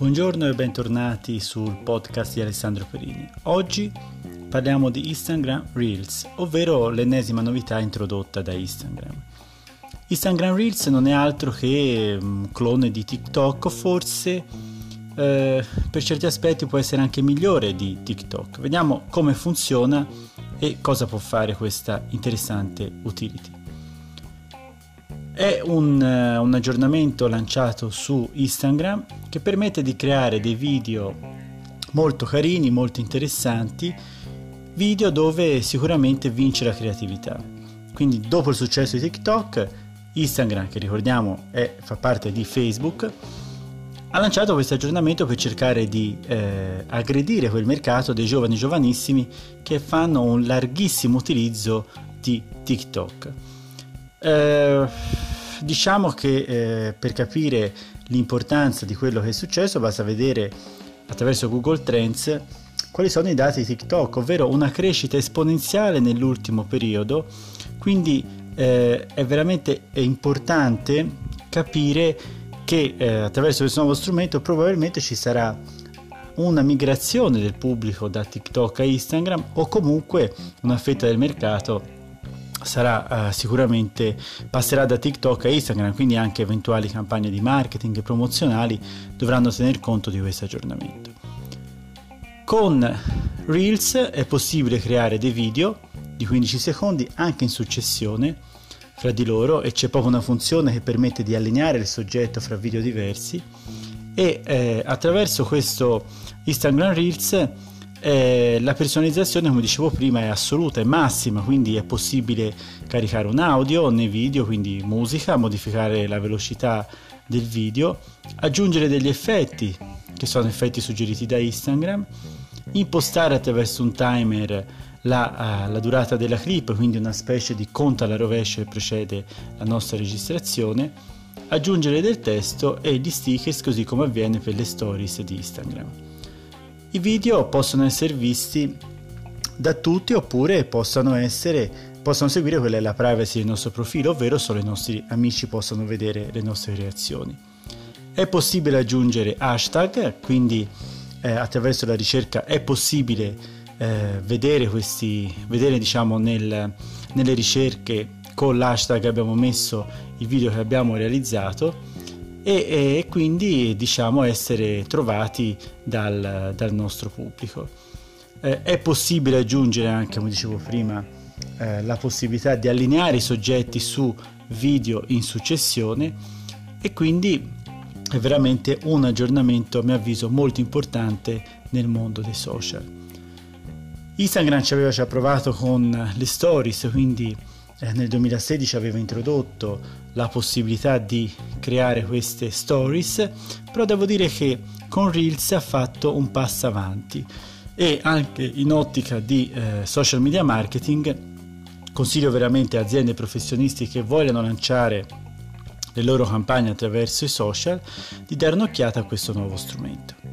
Buongiorno e bentornati sul podcast di Alessandro Perini. Oggi parliamo di Instagram Reels, ovvero l'ennesima novità introdotta da Instagram. Instagram Reels non è altro che un clone di TikTok, forse eh, per certi aspetti può essere anche migliore di TikTok. Vediamo come funziona e cosa può fare questa interessante utility. È un, eh, un, aggiornamento lanciato su Instagram che permette di creare dei video molto carini, molto interessanti, video dove sicuramente vince la creatività. Quindi dopo il successo di TikTok, Instagram, che ricordiamo è, fa parte di Facebook, ha lanciato questo aggiornamento per cercare di eh, aggredire quel mercato dei giovani giovanissimi che fanno un larghissimo utilizzo di TikTok. Eh, diciamo che eh, per capire l'importanza di quello che è successo basta vedere attraverso Google Trends quali sono i dati di TikTok, ovvero una crescita esponenziale nell'ultimo periodo, quindi eh, è veramente importante capire che eh, attraverso questo nuovo strumento probabilmente ci sarà una migrazione del pubblico da TikTok a Instagram o comunque una fetta del mercato sarà uh, sicuramente passerà da TikTok a Instagram, quindi anche eventuali campagne di marketing e promozionali dovranno tener conto di questo aggiornamento. Con Reels è possibile creare dei video di 15 secondi anche in successione fra di loro e c'è proprio una funzione che permette di allineare il soggetto fra video diversi e eh, attraverso questo Instagram Reels eh, la personalizzazione, come dicevo prima, è assoluta, è massima, quindi è possibile caricare un audio nei video, quindi musica, modificare la velocità del video, aggiungere degli effetti, che sono effetti suggeriti da Instagram, impostare attraverso un timer la, uh, la, durata della clip, quindi una specie di conto alla rovescia che precede la nostra registrazione, aggiungere del testo e gli stickers così come avviene per le stories di Instagram. I video possono essere visti da tutti oppure possono, essere, possono seguire quella è la privacy del nostro profilo, ovvero solo i nostri amici possono vedere le nostre reazioni. È possibile aggiungere hashtag, quindi eh, attraverso la ricerca è possibile eh, vedere questi, vedere diciamo nel, nelle ricerche con l'hashtag abbiamo messo il video che abbiamo realizzato e, e quindi diciamo essere trovati dal, dal nostro pubblico. Eh, è possibile aggiungere anche, come dicevo prima, eh, la possibilità di allineare i soggetti su video in successione e quindi è veramente un aggiornamento a mio avviso molto importante nel mondo dei social. Instagram ci aveva già provato con le stories, quindi nel 2016 aveva introdotto la possibilità di creare queste stories, però devo dire che con Reels ha fatto un passo avanti e anche in ottica di eh, social media marketing consiglio veramente aziende e professionisti che vogliono lanciare le loro campagne attraverso i social di dare un'occhiata a questo nuovo strumento.